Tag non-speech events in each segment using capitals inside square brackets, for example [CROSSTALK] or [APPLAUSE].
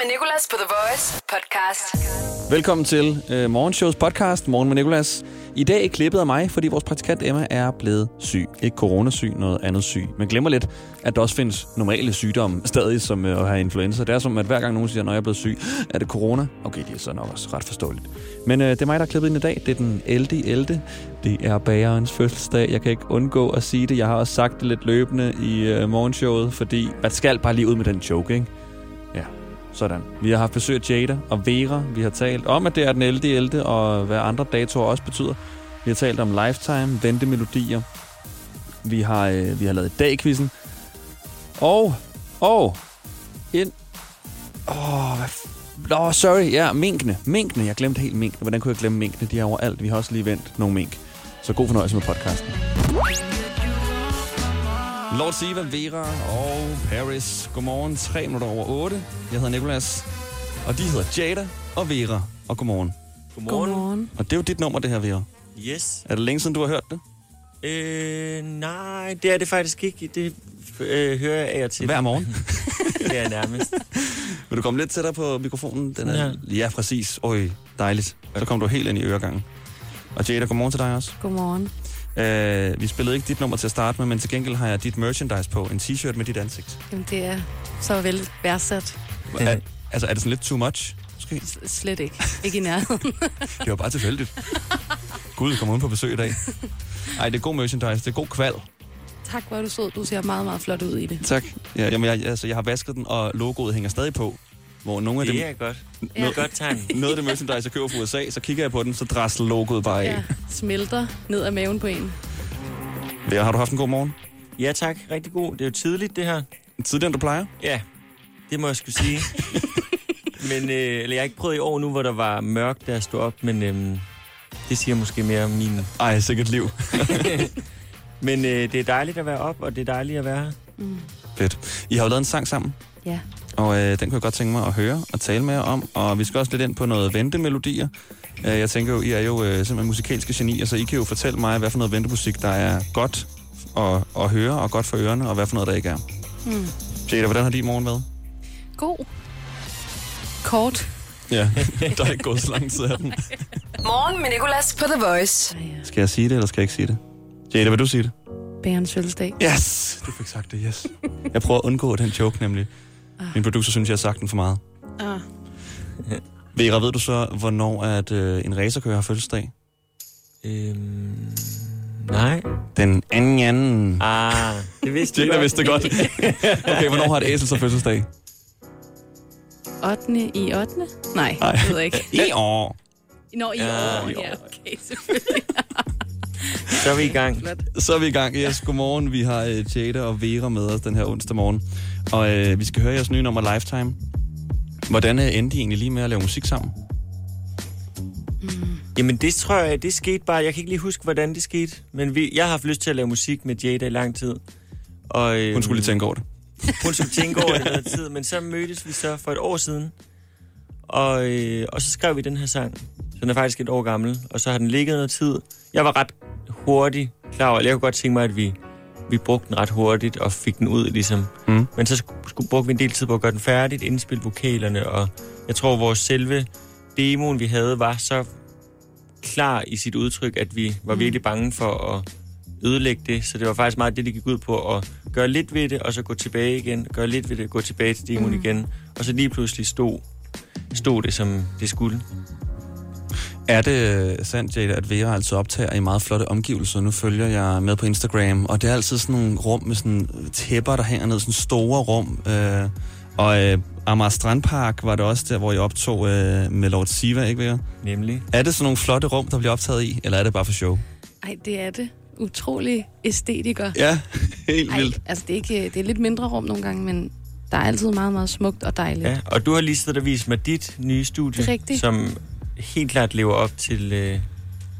med Nicolas på The Voice podcast. Velkommen til øh, Morgenshows podcast, Morgen med Nicolas. I dag er klippet af mig, fordi vores praktikant Emma er blevet syg. Ikke coronasyg, noget andet syg. Men glemmer lidt, at der også findes normale sygdomme [LAUGHS] stadig, som øh, at have influenza. Det er som, at hver gang nogen siger, når jeg er blevet syg, [GASPS] er det corona. Okay, det er så nok også ret forståeligt. Men øh, det er mig, der er klippet ind i dag. Det er den 11. 11. Det er bagerens fødselsdag. Jeg kan ikke undgå at sige det. Jeg har også sagt det lidt løbende i øh, morgenshowet, fordi man skal bare lige ud med den joke, ikke? Ja, sådan. Vi har haft besøg af Jada og Vera. Vi har talt om, at det er den 11. 11. og hvad andre datoer også betyder. Vi har talt om lifetime, ventemelodier. Vi har, øh, vi har lavet dagquizzen. Og, og, ind... Åh, hvad f- Nå, sorry, ja, minkene. Minkene, jeg glemte helt minkene. Hvordan kunne jeg glemme minkene? De er overalt. Vi har også lige vendt nogle mink. Så god fornøjelse med podcasten. Lord Siva, Vera og Paris. Godmorgen, 3 minutter over 8. Jeg hedder Nikolas, og de hedder Jada og Vera. Og godmorgen. Godmorgen. Godmorgen. Og det er jo dit nummer, det her, Vera. Yes. Er det længe siden, du har hørt det? Øh, nej, det er det faktisk ikke. Det øh, hører jeg af og til. Hver morgen. [LAUGHS] det er nærmest. [LAUGHS] Vil du komme lidt tættere på mikrofonen? Den er... Ja, præcis. Øj, dejligt. Så kom du helt ind i øregangen. Og Jada, godmorgen til dig også. Godmorgen. Uh, vi spillede ikke dit nummer til at starte med, men til gengæld har jeg dit merchandise på. En t-shirt med dit ansigt. Jamen, det er så vel værdsat. Er, altså, er det sådan lidt too much? Måske? S- Slet ikke. Ikke i nærheden. [LAUGHS] Det var bare tilfældigt. Gud, kommer uden på besøg i dag. Ej, det er god merchandise. Det er god kval. tak, hvor er du sød. Du ser meget, meget flot ud i det. Tak. Ja, jamen, jeg, altså, jeg har vasket den, og logoet hænger stadig på. Hvor nogle af dem, Det er godt. Det er Ja. et godt tegn. noget af det merchandise, jeg køber fra USA, så kigger jeg på den, så drasler logoet bare af. Ja, smelter ned ad maven på en. Ja. Har du haft en god morgen? Ja tak, rigtig god. Det er jo tidligt det her. Tidligere, end du plejer? Ja, det må jeg skulle sige. [LAUGHS] men øh, eller jeg har ikke prøvet i år nu, hvor der var mørkt, da jeg stod op, men øh, det siger måske mere om min... Ej, sikkert liv. [LAUGHS] Men øh, det er dejligt at være op, og det er dejligt at være her. Mm. Fedt. I har jo lavet en sang sammen, Ja. Og øh, den kunne jeg godt tænke mig at høre og tale med jer om. Og vi skal også lidt ind på noget ventemelodier. Øh, jeg tænker jo, I er jo øh, simpelthen musikalske genier, så I kan jo fortælle mig, hvad for noget ventemusik, der er godt at, at høre og godt for ørerne, og hvad for noget, der ikke er. Mm. Jada, hvordan har din morgen været? God. Kort. Ja, [LAUGHS] der er ikke gået så lang tid af den. Morgen med Nicolas på The Voice. Skal jeg sige det, eller skal jeg ikke sige det? Jada, vil du sige det? Bærens fødselsdag. Yes! Du fik sagt det, yes. Jeg prøver at undgå den joke, nemlig. Min producer synes, jeg har sagt den for meget. Ah. Vera, ved du så, hvornår at, øh, en racerkører har fødselsdag? Øhm, nej. Den anden anden. Ah, det vidste jeg vidste det godt. okay, hvornår har et æsel så fødselsdag? 8. i 8. Nej, Nej. jeg ved ikke. I år. Nå, i Ja, år. i år. Ja, okay, selvfølgelig. Så er vi i gang. Flot. Så er vi i gang. Yes, godmorgen. Vi har øh, Jada og Vera med os den her onsdag morgen. Og øh, vi skal høre jeres nye nummer Lifetime. Hvordan øh, endte I egentlig lige med at lave musik sammen? Jamen det tror jeg, det skete bare. Jeg kan ikke lige huske, hvordan det skete. Men vi, jeg har haft lyst til at lave musik med Jada i lang tid. Og, øhm, Hun skulle lige tænke over det. [LAUGHS] Hun skulle tænke over det [LAUGHS] noget tid. Men så mødtes vi så for et år siden. Og, øh, og så skrev vi den her sang. Så den er faktisk et år gammel. Og så har den ligget noget tid. Jeg var ret hurtigt klar over, jeg kunne godt tænke mig, at vi, vi brugte den ret hurtigt og fik den ud ligesom. Mm. Men så skulle, brugte vi en del tid på at gøre den færdigt, indspille vokalerne, og jeg tror, vores selve demoen, vi havde, var så klar i sit udtryk, at vi var virkelig bange for at ødelægge det. Så det var faktisk meget det, det gik ud på, at gøre lidt ved det, og så gå tilbage igen, gøre lidt ved det, gå tilbage til demoen mm. igen, og så lige pludselig stod, stod det, som det skulle. Er det sandt, Jada, at Vera altid optager i meget flotte omgivelser? Nu følger jeg med på Instagram, og det er altid sådan nogle rum med sådan tæpper, der hænger ned, sådan store rum. Øh, og øh, Amager Strandpark var det også der, hvor jeg optog øh, med Lord Siva, ikke Vera? Nemlig. Er det sådan nogle flotte rum, der bliver optaget i, eller er det bare for show? Ej, det er det. Utrolig æstetiker. Ja, [LAUGHS] helt Ej, vildt. altså det er, ikke, det er lidt mindre rum nogle gange, men der er altid meget, meget smukt og dejligt. Ja, og du har lige siddet og vist mig dit nye studie, rigtigt. som helt klart lever op til, øh,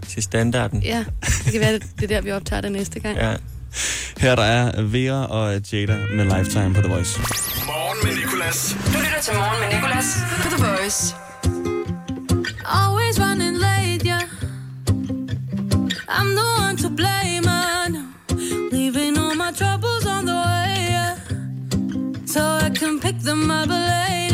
til standarden. Ja, det kan være, det det er der, vi optager det næste gang. Ja. Her der er Vera og Jada med Lifetime på The Voice. Morgen med Nicolas. Du lytter til Morgen med Nicolas på The Voice. Always running late, yeah. I'm the one to blame, know. Leaving all my troubles on the way, yeah. So I can pick them up later.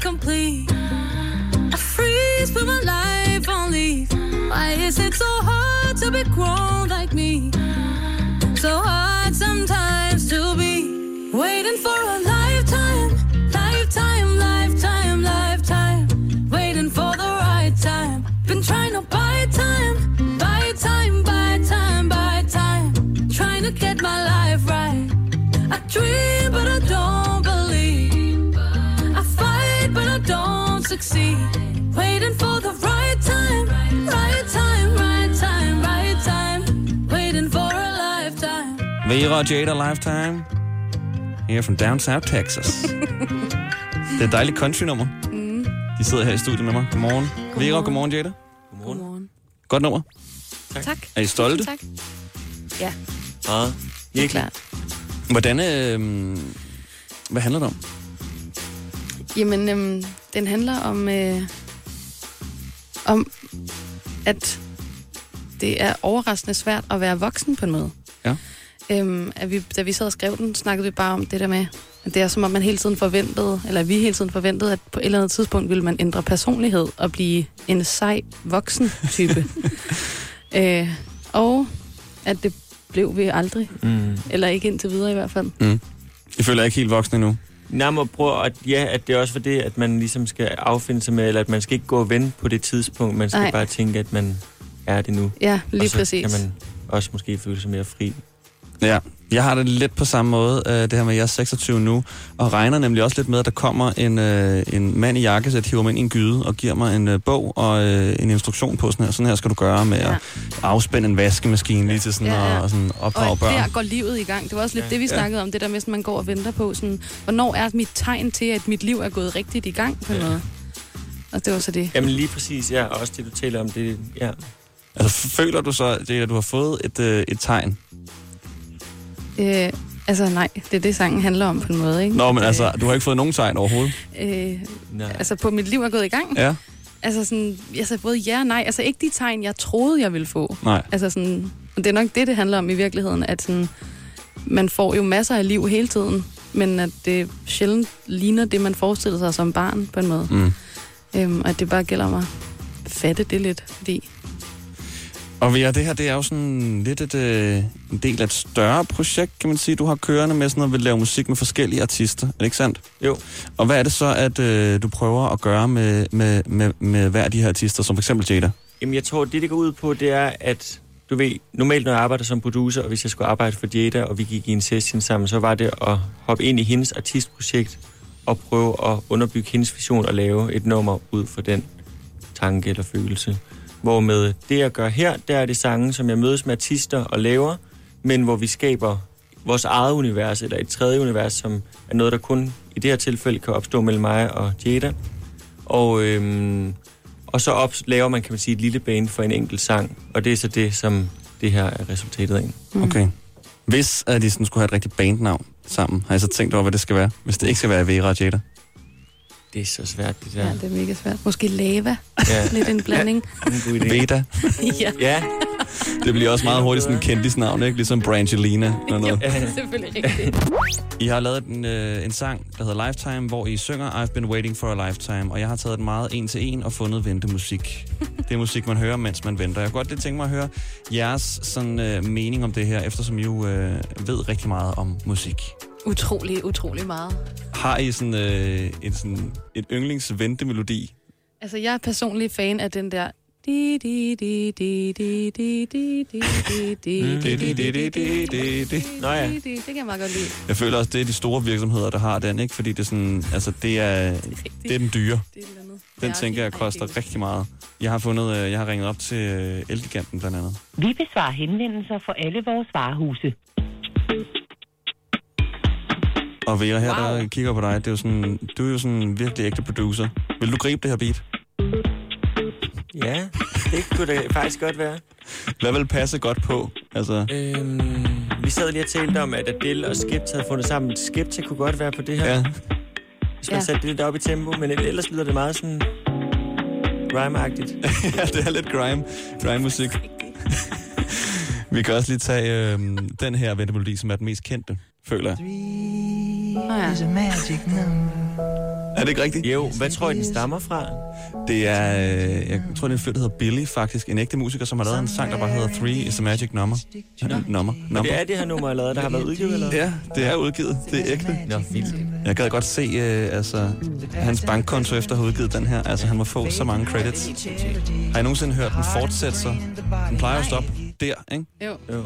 incomplete. I freeze with my life on leaf. Why is it so hard to be grown like me? Succeed. Waiting for the right time, right time, right time, right time. Waiting for a lifetime. Vera og Jada Lifetime. Here from down south Texas. [LAUGHS] det er et dejligt country-nummer. Mm. De sidder her i studiet med mig. Godmorgen. godmorgen. Vera, godmorgen Jada. Godmorgen. Godt nummer. Tak. Er I stolte? Tak. Ja, Meget. det er klart. Hvordan, øh, hvad handler det om? Jamen, øhm, den handler om, øh, om, at det er overraskende svært at være voksen på en måde. Ja. Øhm, at vi, da vi sad og skrev den, snakkede vi bare om det der med, at det er som om man hele tiden forventede, eller vi hele tiden forventede, at på et eller andet tidspunkt ville man ændre personlighed og blive en sej voksen type. [LAUGHS] øh, og at det blev vi aldrig, Mm. eller ikke indtil videre i hvert fald. Jeg føler jeg ikke helt voksen endnu. Men prøv at, ja, at det er også for det, at man ligesom skal affinde sig med, eller at man skal ikke gå og vente på det tidspunkt, man skal Nej. bare tænke, at man er det nu. Ja, lige og så præcis. kan man også måske føle sig mere fri. Ja, jeg har det lidt på samme måde, øh, det her med, at jeg er 26 nu, og regner nemlig også lidt med, at der kommer en, øh, en mand i jakkesæt, hiver mig ind i en gyde og giver mig en øh, bog og øh, en instruktion på sådan her. Sådan her skal du gøre med Ja. at afspænde en vaskemaskine lige til sådan, Ja, ja. Og, og sådan opdrage Og børn. der går livet i gang. Det var også lidt Ja. ja. det, vi Ja. snakkede om. Det der med, at man går og venter på, sådan, hvornår er mit tegn til, at mit liv er gået rigtigt i gang på Ja. noget. Og det var så det. Jamen lige præcis, ja. Også det, du taler om, det, ja. Altså, føler du så, at du har fået et, øh, et tegn? Øh, altså nej, det er det, sangen handler om på en måde. Ikke? Nå, men altså, du har ikke fået nogen tegn overhovedet? Øh, Nej. altså på mit liv er gået i gang. Ja? Altså sådan, altså både ja og nej. Altså ikke de tegn, jeg troede, jeg ville få. Nej. Altså sådan, og det er nok det, det handler om i virkeligheden, at sådan, man får jo masser af liv hele tiden, men at det sjældent ligner det, man forestillede sig som barn på en måde. Mm. Øhm, og at det bare gælder mig at fatte det lidt, fordi Og ja, det her, det er jo sådan lidt et, øh, en del af et større projekt, kan man sige. Du har kørende med sådan noget, vil lave musik med forskellige artister, er det ikke sandt? Jo. Og hvad er det så, at øh, du prøver at gøre med, med, med, med hver af de her artister, som for eksempel Jada? Jamen, jeg tror, det, det går ud på, det er, at du ved, normalt når jeg arbejder som producer, og hvis jeg skulle arbejde for Jada, og vi gik i en session sammen, så var det at hoppe ind i hendes artistprojekt og prøve at underbygge hendes vision og lave et nummer ud fra den tanke eller følelse. Hvor med det, jeg gør her, der er det sange, som jeg mødes med artister og laver, men hvor vi skaber vores eget univers, eller et tredje univers, som er noget, der kun i det her tilfælde kan opstå mellem mig og Jada. Og, øhm, og så op, laver man, kan man sige, et lille bane for en enkelt sang, og det er så det, som det her er resultatet af. Mm. Okay. Hvis at de sådan skulle have et rigtigt bandnavn sammen, har jeg så tænkt over, hvad det skal være? Hvis det ikke skal være Vera og Jada. Det er så svært, det der. ja, det er mega svært. Måske lava, Ja, [LAUGHS] lidt en blanding. en god idé. Veda. ja, Ja, Det bliver også meget hurtigt sådan en kendisnavn, ikke? Ligesom Brangelina. Eller noget. det er selvfølgelig rigtigt. I har lavet en, øh, en sang, der hedder Lifetime, hvor I synger I've been waiting for a lifetime, og jeg har taget den meget en til en og fundet ventemusik. Det er musik, man hører, mens man venter. Jeg kunne godt lidt tænke mig at høre jeres sådan, øh, mening om det her, eftersom I jo øh, ved rigtig meget om musik. Utrolig, utrolig meget. Har I sådan, øh, en, sådan en yndlingsventemelodi? Altså, jeg er personlig fan af den der Nå ja. Det kan jeg meget godt lide. Jeg føler også, det er de store virksomheder, der har den, ikke? Fordi det er sådan, altså det er, det er den dyre. Den tænker jeg koster rigtig meget. Jeg har fundet, jeg har ringet op til Elgiganten blandt andet. Vi besvarer henvendelser for alle vores varehuse. Og Vera, her Wow. der kigger på dig, det er jo sådan, du er jo sådan en virkelig ægte producer. Vil du gribe det her beat? ja, det kunne da faktisk godt være. Hvad vil passe godt på? Altså, Øhm, vi sad lige og talte om, at Adele og Skepta havde fundet sammen. Skepta kunne godt være på det her, ja. hvis man Ja. satte det lidt op i tempo, men ellers lyder det meget sådan rhyme-agtigt. [LAUGHS] ja, det er lidt grime, grime musik. Vi kan også lige tage øh, den her ventemelodi, som er den mest kendte, føler jeg. Ja. is a magic number. Er det ikke rigtigt? Jo, hvad tror I, den stammer fra? Det er, øh, jeg tror, det er en fyr, der hedder Billy, faktisk. En ægte musiker, som har lavet en sang, der bare hedder Three is a Magic Number. Ja, number. Og number. det er det her nummer, eller der har været udgivet, eller? Ja, det er udgivet. Det er ægte. Nå, vildt. Jeg gad godt se øh, altså, hans bankkonto efter at have udgivet den her. Altså, han må få så mange credits. Har I nogensinde hørt den fortsætte sig? Den plejer at stoppe der, ikke? Jo. Jo.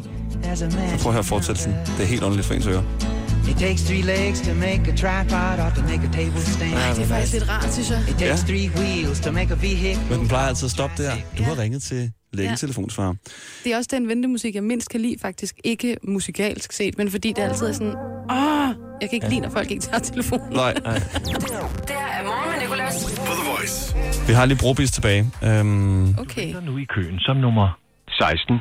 Så prøv at høre fortsættelsen. Det er helt ordentligt for ens ører. It takes three legs to make a tripod or to make a table stand. Det er faktisk lidt rart, synes jeg. It takes Ja. three wheels to make a vehicle. Men den plejer altid at stoppe der. Du har ringet til lægetelefonsvarer. Det er også den ventemusik, jeg mindst kan lide, faktisk. Ikke musikalsk set, men fordi det altid er sådan... Åh, jeg kan ikke lide, når folk ikke tager telefonen. Nej. [LAUGHS] Det her er morgen med Nicolas. På The Voice. Vi har lige Brobis tilbage. Øhm, Okay. nu i køen som nummer 16.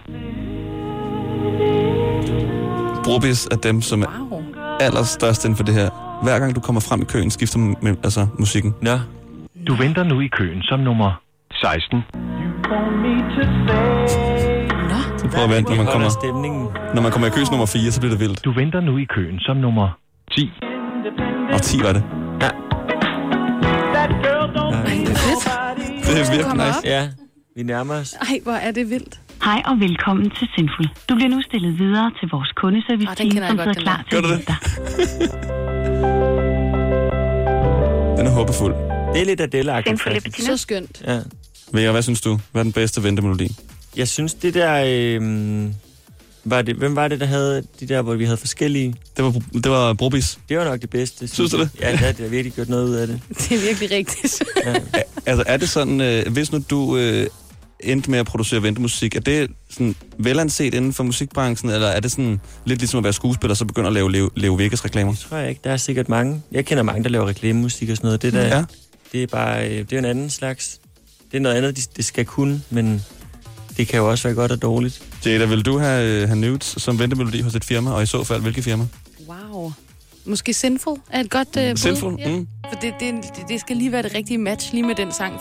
Brobis er dem, som er Wow. Allerstørst inden for det her. Hver gang du kommer frem i køen, skifter med, altså, musikken. Nå, Du venter nu i køen som nummer 16. Så prøv at vente, når man kommer, stemningen. når man kommer i køs nummer 4, så bliver det vildt. Du venter nu i køen som nummer 10. Og 10 var det. Ja. Ej, det er fedt. Det er virkelig nice. Ja, vi nærmer os. Ej, hvor er det vildt. Hej og velkommen til Sinful. Du bliver nu stillet videre til vores kundeservice jeg som sidder den klar til at hjælpe dig. [LAUGHS] Den er håbefuld. Det er lidt Adele-agtigt. Faktisk. Så skønt. Ja. Vega, hvad synes du? Hvad er den bedste ventemelodi? Jeg synes, det der... Øh, var det, hvem var det, der havde de der, hvor vi havde forskellige? Det var, det var Brobis. Det var nok det bedste. Synes du det? Ja, det har, det har virkelig gjort noget ud af det. [LAUGHS] Det er virkelig rigtigt. Er, [LAUGHS] altså, er det sådan, øh, hvis nu du øh, endte med at producere ventemusik, er det sådan velanset inden for musikbranchen, eller er det sådan lidt ligesom at være skuespiller, så begynder at lave Leo, Leo Vegas reklamer? Det tror jeg ikke. Der er sikkert mange. Jeg kender mange, der laver reklamemusik og sådan noget. Det, der, Ja. det er bare øh, det er en anden slags... Det er noget andet, det, det skal kunne, men det kan jo også være godt og dårligt. Jada, vil du have, øh, have nudes som ventemelodi hos et firma, og i så fald, hvilket firma? Wow. Måske Sinful er et godt uh, bud. Sinful? Ja. Mm. For det, det, det- det skal lige være det rigtige match lige med den sang.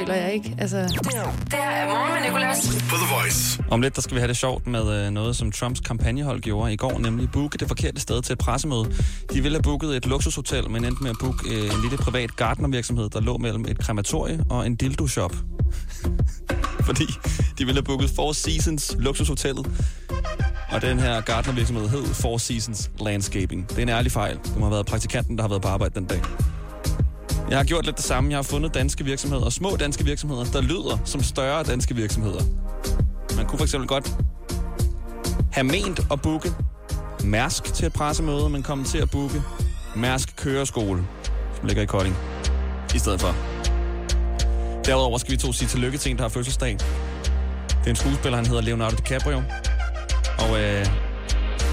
Eller jeg ikke. Altså, Det her er morgen med Nicolas. På The Voice. Om lidt, der skal vi have det sjovt med øh, noget, som Trumps kampagnehold gjorde i går, nemlig booke det forkerte sted til et pressemøde. De ville have booket et luksushotel, men endte med at booke øh, en lille privat gartnervirksomhed, der lå mellem et krematorie og en dildo-shop. [LAUGHS] Fordi de ville have booket Four Seasons luksushotellet. Og den her gartnervirksomhed hed Four Seasons Landscaping. Det er en ærlig fejl. Det må have været praktikanten, der har været på arbejde den dag. Jeg har gjort lidt det samme. Jeg har fundet danske virksomheder, små danske virksomheder, der lyder som større danske virksomheder. Man kunne for eksempel godt have ment at booke Mærsk til et pressemøde, men komme til at booke Mærsk Køreskole, som ligger i Kolding, i stedet for. Derudover skal vi to sige tillykke til en, der har fødselsdag. Det er en skuespiller, han hedder Leonardo DiCaprio. Og øh,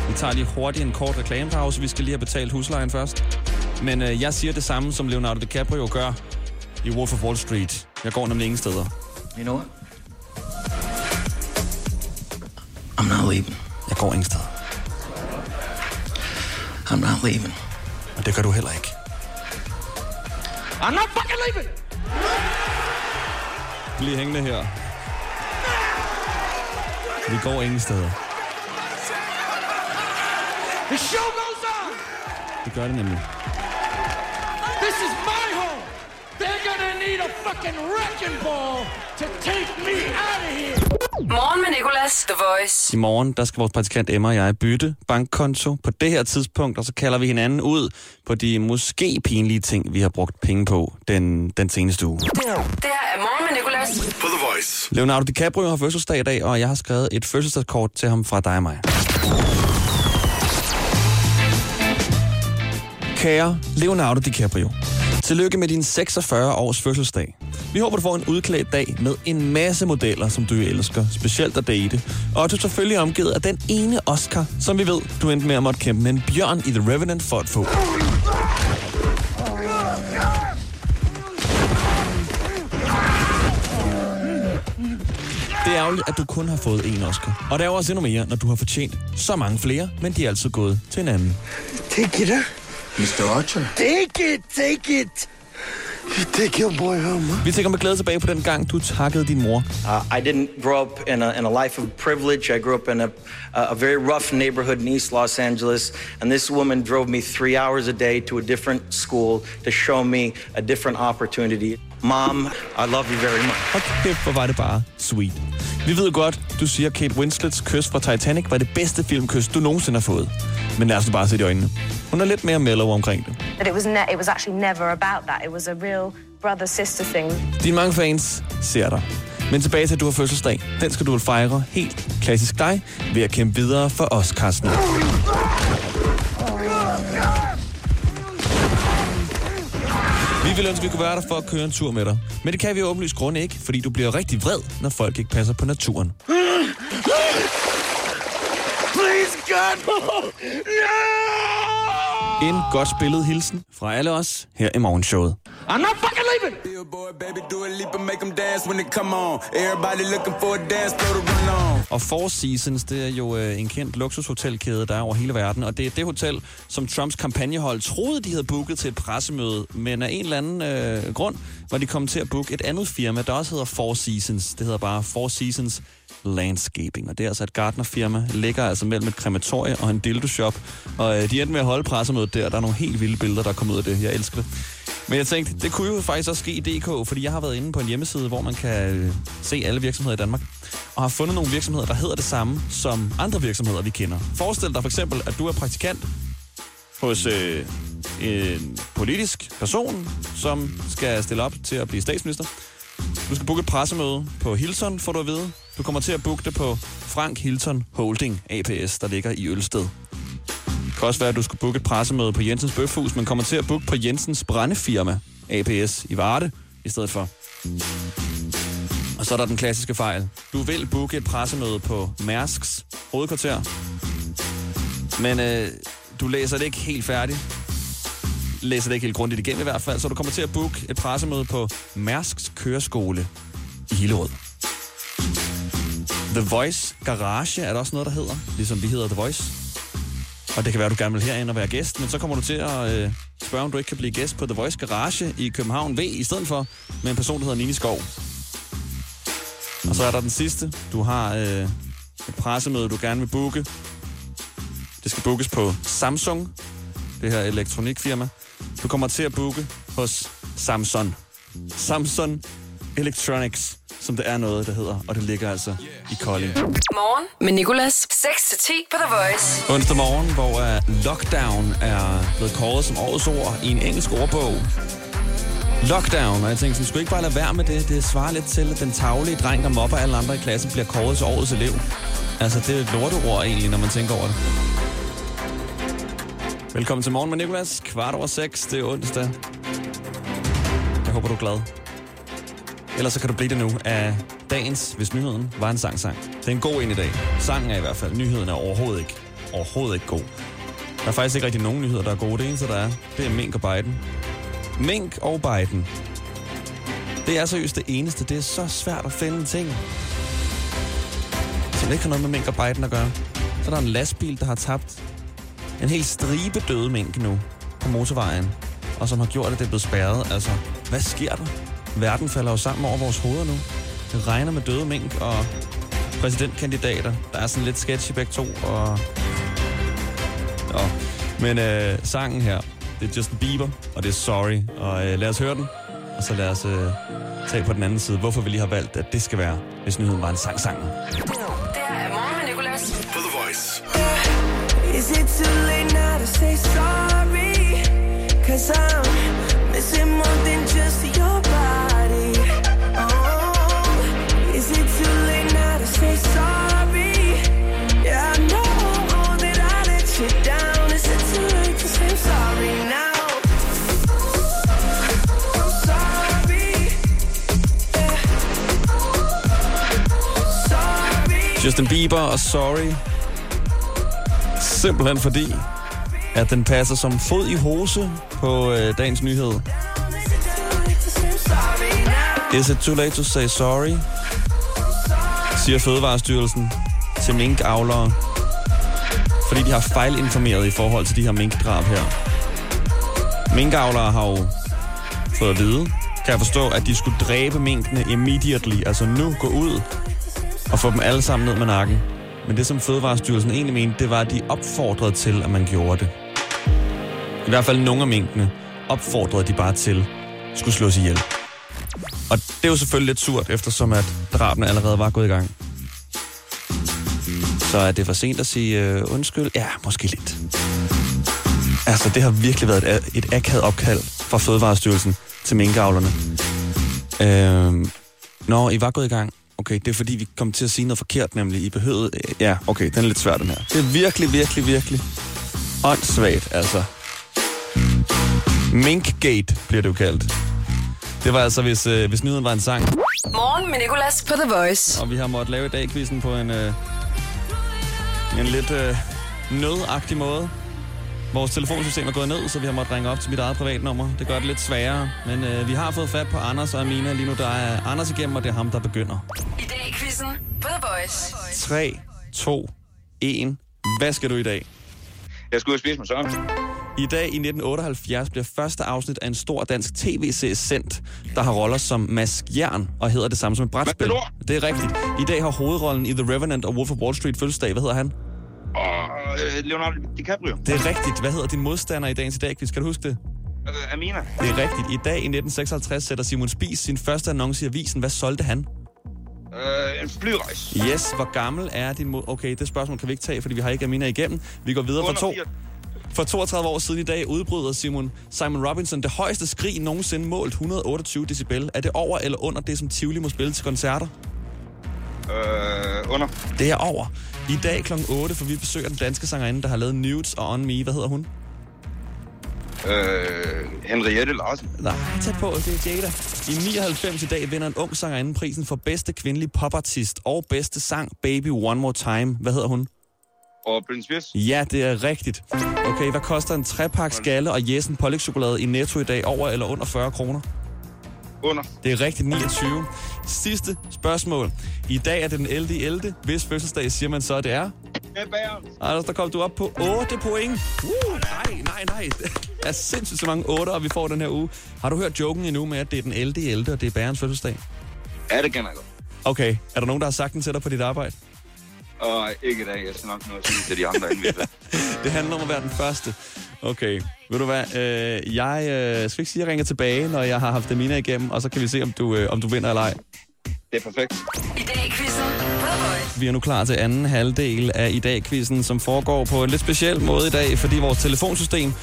vi tager lige hurtigt en kort reklamepause. Vi skal lige have betalt huslejen først. Men øh, jeg siger det samme, som Leonardo DiCaprio gør i Wolf of Wall Street. Jeg går nemlig ingen steder. You know what? I'm not leaving. Jeg går ingen steder. I'm not leaving. Og det gør du heller ikke. I'm not fucking leaving! Bliv hængende her. Vi går ingen steder. The show goes on! Det gør det nemlig. This is my home! They're gonna need a fucking wrecking ball to take me out of here! Morgen med Nicolas, The Voice. I morgen, der skal vores praktikant Emma og jeg bytte bankkonto på det her tidspunkt, og så kalder vi hinanden ud på de måske pinlige ting, vi har brugt penge på den, den seneste uge. Det her er morgen med Nicolas. På The Voice. Leonardo DiCaprio har fødselsdag i dag, og jeg har skrevet et fødselsdagskort til ham fra dig og mig. Kære Leonardo DiCaprio, tillykke med din 46 års fødselsdag. Vi håber, du får en udklædt dag med en masse modeller, som du elsker, specielt at date. Og at du selvfølgelig er omgivet af den ene Oscar, som vi ved, du endte med at måtte kæmpe med en bjørn i The Revenant for at få. Det er ærgerligt, at du kun har fået én Oscar. Og der er også endnu mere, når du har fortjent så mange flere, men de er altid gået til en anden. Det gitter. Mr. Archer. Take it, take it. You take your boy home, huh? Vi tænker med glæde tilbage på den gang, du takkede din mor. Uh, I didn't grow up in a, in a life of privilege. I grew up in a, a very rough neighborhood in East Los Angeles, and this woman drove me three hours a day to a different school to show me a different opportunity. Mom, I love you very much. Og kæft, hvor var det bare sweet. Vi ved godt, du siger, Kate Winslets kys fra Titanic var det bedste filmkys, du nogensinde har fået. Men lad os nu bare se i øjnene. Hun er lidt mere mellow omkring det. But it was ne- it was actually never about that. It was a real brother sister thing. Dine mange fans ser dig. Men tilbage til, at du har fødselsdag. Den skal du vel fejre helt klassisk dig ved at kæmpe videre for os, Carsten. Ville ønske, at vi kunne være der for at køre en tur med dig. Men det kan vi jo åbenlyst grund ikke, fordi du bliver rigtig vred, når folk ikke passer på naturen. Please, God, [LAUGHS] no! En godt spillet hilsen fra alle os her i morgenshowet. I'm not fucking leaving! Billboard, baby, do a leap and make them dance when it come on. Everybody looking for a dance floor to run on. Og Four Seasons, det er jo øh, en kendt luksushotelkæde, der er over hele verden. Og det er det hotel, som Trumps kampagnehold troede, de havde booket til et pressemøde. Men af en eller anden øh, grund var de kommet til at booke et andet firma, der også hedder Four Seasons. Det hedder bare Four Seasons Landscaping. Og det er altså et gartnerfirma, ligger altså mellem et krematorie og en dildo-shop. Og øh, de endte med at holde pressemødet der. Der er nogle helt vilde billeder, der er kommet ud af det. Jeg elsker det. Men jeg tænkte, det kunne jo faktisk også ske i DK, fordi jeg har været inde på en hjemmeside, hvor man kan øh, se alle virksomheder i Danmark, og har fundet nogle virksomheder, der hedder det samme som andre virksomheder, vi kender. Forestil dig for eksempel, at du er praktikant hos øh, en politisk person, som skal stille op til at blive statsminister. Du skal booke et pressemøde på Hilton, får du at vide. Du kommer til at booke det på Frank Hilton Holding APS, der ligger i Ølsted. Det kan også være, at du skal booke et pressemøde på Jensens Bøfhus, men kommer til at booke på Jensens Brændefirma, APS, i Varde, i stedet for. Og så er der den klassiske fejl. Du vil booke et pressemøde på Mærsks hovedkvarter, men øh, du læser det ikke helt færdigt. Læser det ikke helt grundigt igennem i hvert fald, så du kommer til at booke et pressemøde på Mærsks Køreskole i Hillerød. The Voice Garage er der også noget, der hedder, ligesom vi hedder The Voice. Og det kan være, du gerne vil herind og være gæst, men så kommer du til at øh, spørge, om du ikke kan blive gæst på The Voice Garage i København V, i stedet for med en person, der hedder Nini Skov. Og så er der den sidste. Du har øh, et pressemøde, du gerne vil booke. Det skal bookes på Samsung, det her elektronikfirma. Du kommer til at booke hos Samsung. Samsung Electronics, som det er noget, der hedder, og det ligger altså i Kolding. Morgen med Nicolas. 6-10 på The Voice. Onsdag morgen, hvor uh, lockdown er blevet kåret som årets ord i en engelsk ordbog. Lockdown, og jeg tænkte, sådan, skulle ikke bare lade være med det? Det svarer lidt til, at den taglige dreng, der mobber alle andre i klassen, bliver kåret til årets elev. Altså, det er et lorteord egentlig, når man tænker over det. Velkommen til morgen med Nicolas. Kvart over seks, det er onsdag. Jeg håber, du er glad. Ellers så kan du blive det nu af dagens, hvis nyheden var en sang-sang. Det er en god en i dag. Sangen er i hvert fald. Nyheden er overhovedet ikke, overhovedet ikke god. Der er faktisk ikke rigtig nogen nyheder, der er gode. Det eneste, der er, det er Mink og Biden. Mink og Biden. Det er seriøst det eneste. Det er så svært at finde ting, som ikke har noget med Mink og Biden at gøre. Så der er en lastbil, der har tabt en hel stribe døde mink nu på motorvejen, og som har gjort, at det er blevet spærret. Altså, hvad sker der? Verden falder jo sammen over vores hoveder nu. Det regner med døde mink og præsidentkandidater. Der er sådan lidt sketchy begge to, og... Nå. Men øh, sangen her, det er Justin Bieber, og det er Sorry. Og øh, lad os høre den, og så lad os øh, tage på den anden side, hvorfor vi lige har valgt, at det skal være, hvis nyheden var en sang-sang. Det her er morgen med Nicolas. På The Voice. Is it too late now to say sorry? Cause I'm Justin Bieber og Sorry. Simpelthen fordi, at den passer som fod i hose på øh, dagens nyhed. Is it too late to say sorry? siger Fødevarestyrelsen til minkavlere, fordi de har fejlinformeret i forhold til de her minkdrab her. Minkavlere har jo fået at vide, kan jeg forstå, at de skulle dræbe minkene immediately, altså nu gå ud og få dem alle sammen ned med nakken. Men det, som Fødevarestyrelsen egentlig mente, det var, at de opfordrede til, at man gjorde det. I hvert fald nogle af minkene opfordrede de bare til, skulle slås ihjel. Og det er jo selvfølgelig lidt surt, eftersom at drabene allerede var gået i gang. Så er det for sent at sige øh, undskyld? Ja, måske lidt. Altså, det har virkelig været et, et akavet opkald fra Fødevarestyrelsen til minkavlerne. Øh, når I var gået i gang, okay, det er fordi, vi kom til at sige noget forkert, nemlig I behøvede... Ja, okay, den er lidt svær, den her. Det er virkelig, virkelig, virkelig åndssvagt, altså. Minkgate bliver det jo kaldt. Det var altså, hvis, øh, hvis nyheden var en sang. Morgen med Nicolas på The Voice. Og vi har måttet lave i dag quizzen på en, øh, en lidt øh, nødagtig måde. Vores telefonsystem er gået ned, så vi har måttet ringe op til mit eget privatnummer. Det gør det lidt sværere, men øh, vi har fået fat på Anders og Amina. Lige nu der er Anders igennem, og det er ham, der begynder. I dag i quizzen på The Voice. 3, 2, 1. Hvad skal du i dag? Jeg skulle ud og spise med Søren. I dag i 1978 bliver første afsnit af en stor dansk tv-serie sendt, der har roller som Mads Jern og hedder det samme som et brætspil. Det er rigtigt. I dag har hovedrollen i The Revenant og Wolf of Wall Street fødselsdag. Hvad hedder han? Og øh, Leonardo DiCaprio. Det er rigtigt. Hvad hedder din modstander i dagens i dag, Kan du huske det? Øh, Amina. Det er rigtigt. I dag i 1956 sætter Simon Spies sin første annonce i avisen. Hvad solgte han? Øh, en flyrejse. Yes, hvor gammel er din mod... Okay, det spørgsmål kan vi ikke tage, fordi vi har ikke Amina igennem. Vi går videre for Under to. For 32 år siden i dag udbryder Simon, Simon Robinson det højeste skrig nogensinde målt 128 decibel. Er det over eller under det, som Tivoli må spille til koncerter? Øh, under. Det er over. I dag kl. 8, for vi besøger den danske sangerinde, der har lavet Nudes og On Me. Hvad hedder hun? Øh, Henriette Larsen. Nej, tæt på, det er Jada. I 99 i dag vinder en ung sangerinde prisen for bedste kvindelige popartist og bedste sang Baby One More Time. Hvad hedder hun? Og Britney Spears. Ja, det er rigtigt. Okay, hvad koster en trepak skalle og Jessen pålægtschokolade i Netto i dag? Over eller under 40 kroner? Under. Det er rigtigt, 29. Sidste spørgsmål. I dag er det den 11. i 11. Hvis fødselsdag siger man så, det er? Det er. Anders, der kom du op på 8 point. Uh, nej, nej, nej. Der er sindssygt så mange 8, og vi får den her uge. Har du hørt joken endnu med, at det er den 11. i 11. og det er bærens fødselsdag? Ja, det kender jeg godt. Okay, er der nogen, der har sagt den til dig på dit arbejde? Og ikke i dag. Jeg skal nok nå at sige til de andre, inden. [LAUGHS] Det handler om at være den første. Okay, ved du hvad? Øh, jeg øh, skal ikke sige, at jeg ringer tilbage, når jeg har haft Amina igennem, og så kan vi se, om du, øh, om du vinder eller ej. Det er perfekt. I dag quizzen. Vi er nu klar til anden halvdel af i dag-quizzen, som foregår på en lidt speciel måde i dag, fordi vores telefonsystem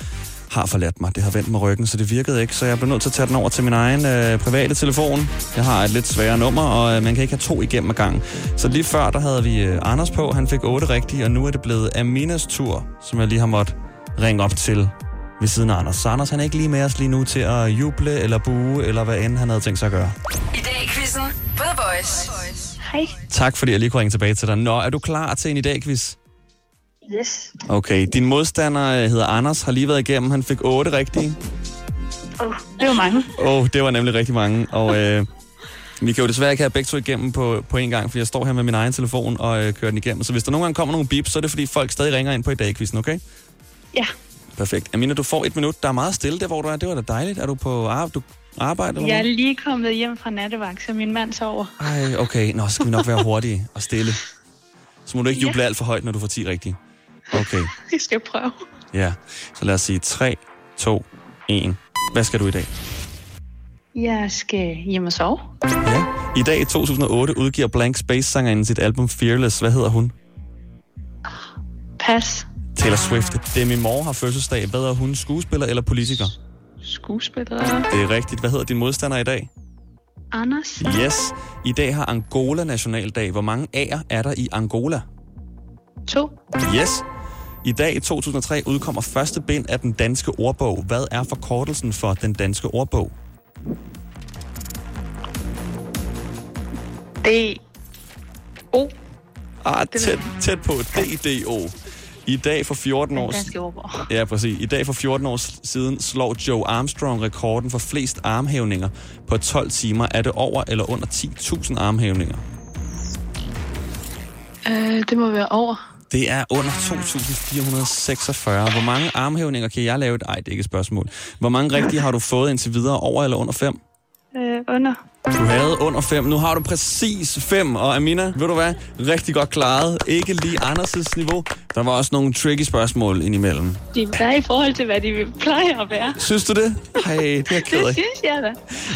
har forladt mig. Det har vendt med ryggen, så det virkede ikke, så jeg blev nødt til at tage den over til min egen øh, private telefon. Jeg har et lidt sværere nummer, og øh, man kan ikke have to igennem ad gangen. Så lige før, der havde vi øh, Anders på, han fik otte rigtige, og nu er det blevet Aminas tur, som jeg lige har måttet ringe op til ved siden af Anders. Så Anders, han er ikke lige med os lige nu til at juble eller bue, eller hvad end han havde tænkt sig at gøre. I dag i quizzen The Voice. Hej. Tak fordi jeg lige kunne ringe tilbage til dig. Nå, er du klar til en i dag quiz? Yes. Okay, din modstander øh, hedder Anders, har lige været igennem. Han fik otte rigtige. Oh, det var mange. Åh, oh, det var nemlig rigtig mange. Og øh, vi kan jo desværre ikke have begge to igennem på, på en gang, for jeg står her med min egen telefon og øh, kører den igennem. Så hvis der nogle gange kommer nogle bip, så er det fordi folk stadig ringer ind på i dag quizzen, okay? Ja. Perfekt. Amina, du får et minut. Der er meget stille der, hvor du er. Det var da dejligt. Er du på ar- du arbejde? Eller Jeg er lige kommet hjem fra nattevagt, så min mand sover. Ej, okay. Nå, så skal vi nok være hurtige og stille. Så må du ikke Ja. juble alt for højt, når du får 10 rigtige. Okay, [LAUGHS] Jeg skal prøve. ja. Så lad os sige 3, 2, 1. Hvad skal du i dag? Jeg skal hjem og sove. Ja. I dag i 2008 udgiver Blank Space-sangeren sit album Fearless. Hvad hedder hun? Pas. Taylor Swift. Demi Moore har fødselsdag. Hvad er hun? Skuespiller eller politiker? Skuespiller. Det er rigtigt. Hvad hedder din modstander i dag? Anders. Yes. I dag har Angola nationaldag. Hvor mange A'er er der i Angola? To. Yes. I dag i 2003 udkommer første bind af den danske ordbog. Hvad er forkortelsen for den danske ordbog? D. O. Ah, Det tæt, tæt på. DDO. I dag for 14 år. Ja, præcis. I dag for 14 år siden slår Joe Armstrong rekorden for flest armhævninger. På 12 timer er det over eller under 10.000 armhævninger. Øh, det må være over. Det er under 2.446. Hvor mange armhævninger kan jeg lave? Nej, det er ikke et spørgsmål. Hvor mange rigtige har du fået indtil videre? Over eller under 5? Øh, under. Du havde under 5. Nu har du præcis 5. Og Amina, ved du hvad? Rigtig godt klaret. Ikke lige Anders' niveau. Der var også nogle tricky spørgsmål indimellem. De er i forhold til, hvad de plejer at være. Synes du det? Hey, det er jeg ked af. Det synes jeg da.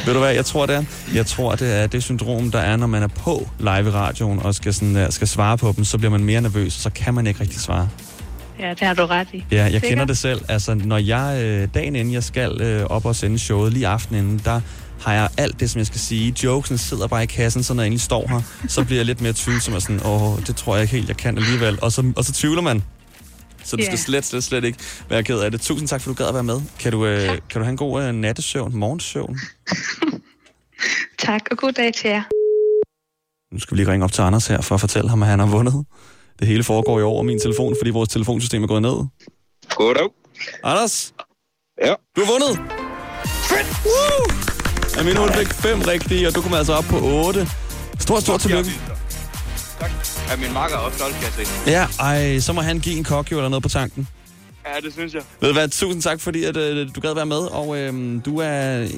Ved du hvad, jeg tror det er? Jeg tror, det er det syndrom, der er, når man er på live i radioen og skal, sådan, uh, skal svare på dem, så bliver man mere nervøs, så kan man ikke rigtig svare. Ja, det har du ret i. Ja, jeg Sikker? kender det selv. Altså, når jeg øh, dagen inden jeg skal øh, op og sende showet, lige aftenen inden, der har jeg alt det, som jeg skal sige. Jokesen sidder bare i kassen, så når jeg endelig står her, så bliver jeg lidt mere tvivlsom og sådan, åh, det tror jeg ikke helt, jeg kan alligevel. Og så, og så tvivler man. Så du Ja. skal slet, slet, slet ikke være ked af det. Tusind tak, for du gad at være med. Kan du, øh, kan du have en god øh, nattesøvn, morgensøvn? [LAUGHS] Tak, og god dag til jer. Nu skal vi lige ringe op til Anders her, for at fortælle ham, at han har vundet. Det hele foregår jo over min telefon, fordi vores telefonsystem er gået ned. Goddag. Anders? Ja. Du har vundet! Fedt! Woo! Amina, hun fik fem rigtige, og du kommer altså op på 8. Stort, stort tillykke. Tak. Ja, min makker er også stolt, kan jeg se. Ja, ej, så må han give en kokjo eller noget på tanken. Ja, det synes jeg. Ved du hvad, tusind tak, fordi at, øh, du gad være med, og øh, du er,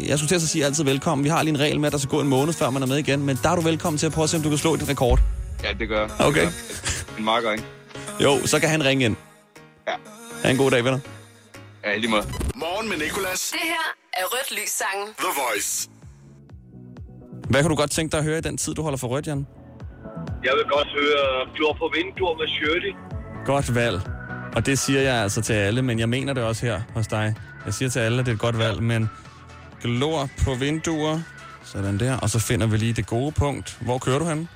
jeg skulle til at sige altid velkommen. Vi har lige en regel med, at der skal gå en måned, før man er med igen, men der er du velkommen til at prøve at se, om du kan slå din rekord. Ja, det gør jeg. Okay. Det gør jeg. Min makker, ikke? Jo, så kan han ringe ind. Ja. Ha' en god dag, venner. Ja, lige måde. Morgen med Nicolas. Det her er Rødt Lys Sangen. The Voice. Hvad kan du godt tænke dig at høre i den tid, du holder for rødt, Jan? Jeg vil godt høre Glor på vinduer med Shirley. Godt valg. Og det siger jeg altså til alle, men jeg mener det også her hos dig. Jeg siger til alle, at det er et godt valg, men glor på vinduer. Sådan der. Og så finder vi lige det gode punkt. Hvor kører du hen?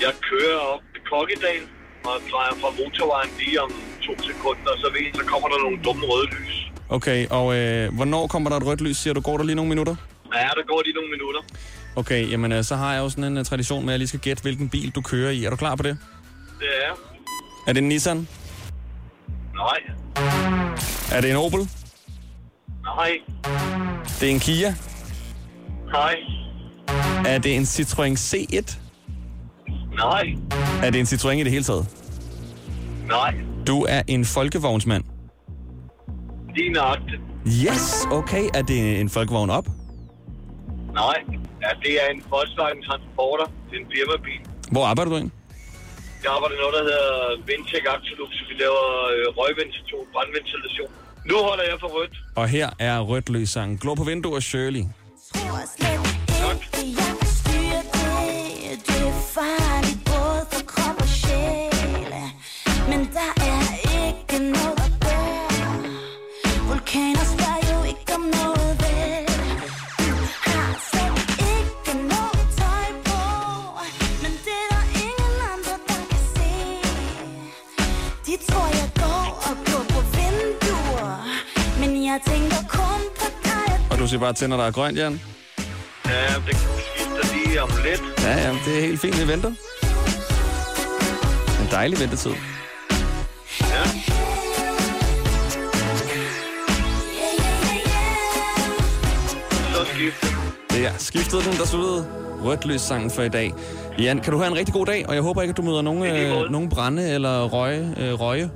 Jeg kører op til Kokkedal og drejer fra motorvejen lige om to sekunder, og så, ved, jeg, så kommer der nogle dumme røde lys. Okay, og øh, hvornår kommer der et rødt lys, siger du? Går der lige nogle minutter? Ja, der går lige nogle minutter. Okay, jamen øh, så har jeg jo sådan en uh, tradition med, at jeg lige skal gætte, hvilken bil du kører i. Er du klar på det? Det er Er det en Nissan? Nej, Er det en Opel? nej, Det er en Kia? nej, Er det en Citroën C1? nej, Er det en Citroën i det hele taget? nej. Du er en folkevognsmand. Lige nøjagtigt. Yes, okay. Er det en folkevogn op? Nej, ja, det er en Volkswagen Transporter. Det er en firmabil. Hvor arbejder du ind? Jeg arbejder noget, der hedder Vindtech Axolux. Vi laver øh, røgventilation, brandventilation. Nu holder jeg for rødt. Og her er rødt løs sang. Glå på vinduer, Shirley. Det siger bare til, når der er grønt, Jan? Ja, det skifter lige om lidt. Ja, ja, det er helt fint, vi venter. En dejlig ventetid. Ja. Så skifter Det er skiftet den, der sluttede rødt løs sangen for i dag. Jan, kan du have en rigtig god dag, og jeg håber ikke, at du møder nogen, øh, nogen brænde eller røge. Øh, røge. [LAUGHS]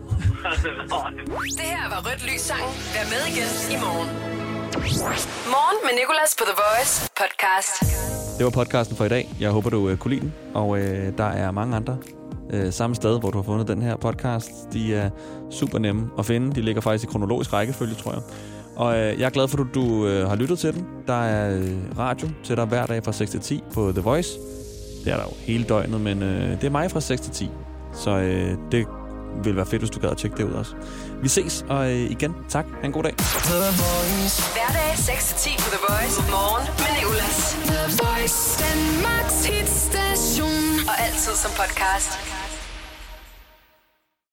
Det her var Rødt Lys Sangen. Vær med igen i morgen. Morgen med Nicolas på The Voice podcast. Det var podcasten for i dag. Jeg håber, du øh, kunne lide den. Og øh, der er mange andre øh, samme sted, hvor du har fundet den her podcast. De er super nemme at finde. De ligger faktisk i kronologisk rækkefølge, tror jeg. Og øh, jeg er glad for, at du, du øh, har lyttet til den. Der er øh, radio til dig hver dag fra 6 til 10 på The Voice. Det er der jo hele døgnet, men øh, det er mig fra 6 til 10. Så øh, det vil være fedt, hvis du gad at tjekke det ud også. Vi ses, og øh, igen, tak. Ha' en god dag. Hverdag 6-10 på The Voice. Morgen med Nicolas. The Voice. Danmarks hitstation. Og altid som podcast.